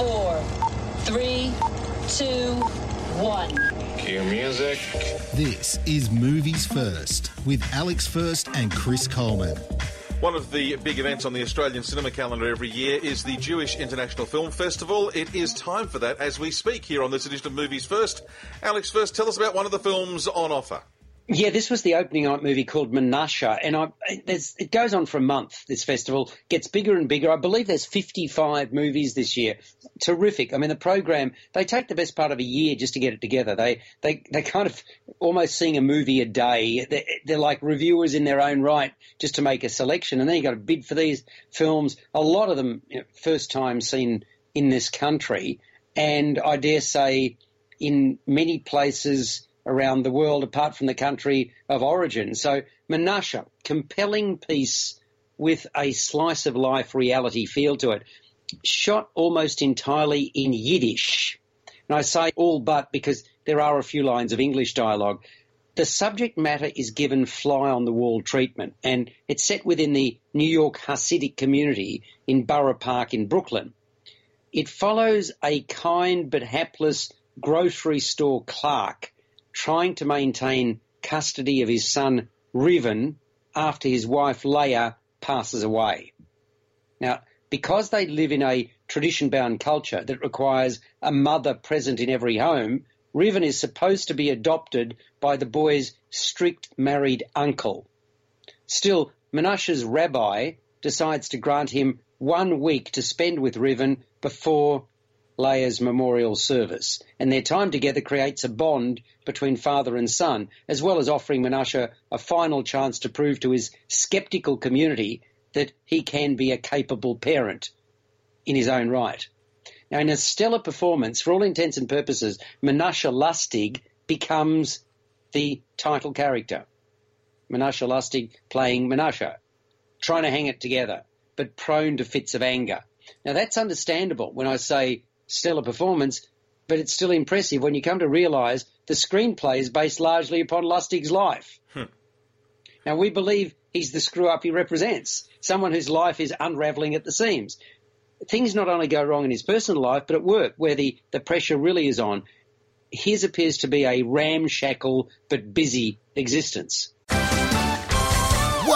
Five, four, three, two, one. Cue music. This is Movies First with Alex First and Chris Coleman. One of the big events on the Australian cinema calendar every year is the Jewish International Film Festival. It is time for that as we speak here on this edition of Movies First. Alex, first, tell us about one of the films on offer. Yeah, this was the opening night movie called Menashe, and I, it goes on for a month. This festival gets bigger and bigger. I believe there's 55 movies this year. Terrific. I mean, the program they take the best part of a year just to get it together. They they they kind of almost seeing a movie a day. They're, they're like reviewers in their own right, just to make a selection, and then you got to bid for these films. A lot of them you know, first time seen in this country, and I dare say in many places around the world apart from the country of origin. So Menashe, compelling piece with a slice of life reality feel to it, shot almost entirely in Yiddish. And I say all but because there are a few lines of English dialogue. The subject matter is given fly on the wall treatment and it's set within the New York Hasidic community in Borough Park in Brooklyn. It follows a kind but hapless grocery store clerk trying to maintain custody of his son Rieven after his wife Leah passes away. Now, because they live in a tradition bound culture that requires a mother present in every home, Rieven is supposed to be adopted by the boy's strict married uncle. Still, Menashe's rabbi decides to grant him one week to spend with Rieven before Leah's memorial service, and their time together creates a bond between father and son, as well as offering Menashe a final chance to prove to his skeptical community that he can be a capable parent in his own right. Now, in a stellar performance, for all intents and purposes, Menashe Lustig becomes the title character. Menashe Lustig playing Menashe, trying to hang it together, but prone to fits of anger. Now, that's understandable when I say stellar performance, but it's still impressive when you come to realise the screenplay is based largely upon Lustig's life. Hmm. Now, we believe he's the screw up he represents, someone whose life is unravelling at the seams. Things not only go wrong in his personal life, but at work, where the, the pressure really is on. His appears to be a ramshackle but busy existence.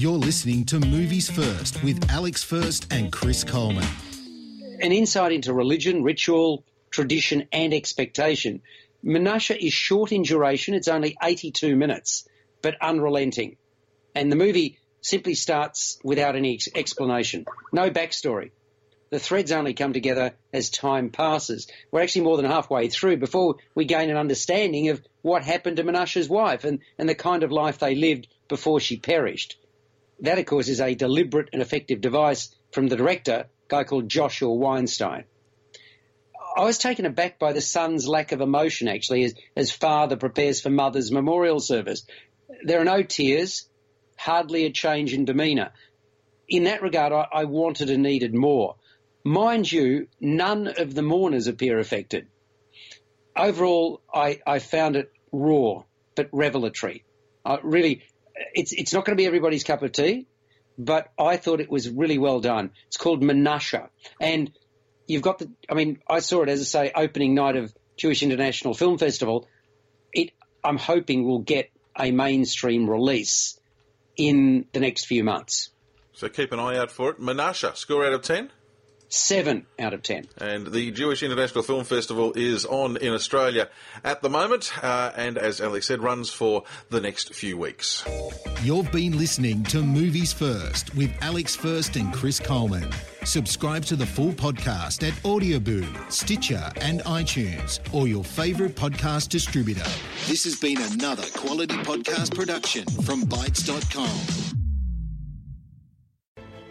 You're listening to Movies First with Alex First and Chris Coleman. An insight into religion, ritual, tradition, and expectation. Menashe is short in duration, it's only 82 minutes, but unrelenting. And the movie simply starts without any ex- explanation. No backstory. The threads only come together as time passes. We're actually more than halfway through before we gain an understanding of what happened to Menashe's wife and, and the kind of life they lived before she perished. That, of course, is a deliberate and effective device from the director, a guy called Joshua Weinstein. I was taken aback by the son's lack of emotion, actually, as, as father prepares for mother's memorial service. There are no tears, hardly a change in demeanour. In that regard, I, I wanted and needed more. Mind you, none of the mourners appear affected. Overall, I, I found it raw but revelatory. Uh, really, it's it's not going to be everybody's cup of tea, but I thought it was really well done. It's called Menashe, and you've got the. I mean, I saw it as I say, opening night of Jewish International Film Festival. It, I'm hoping, will get a mainstream release in the next few months. So keep an eye out for it. Menashe, score out of ten. Seven out of ten. And the Jewish International Film Festival is on in Australia at the moment, uh, and as Alex said, runs for the next few weeks. You've been listening to Movies First with Alex First and Chris Coleman. Subscribe to the full podcast at Audioboom, Stitcher, and iTunes, or your favourite podcast distributor. This has been another quality podcast production from Bytes.com.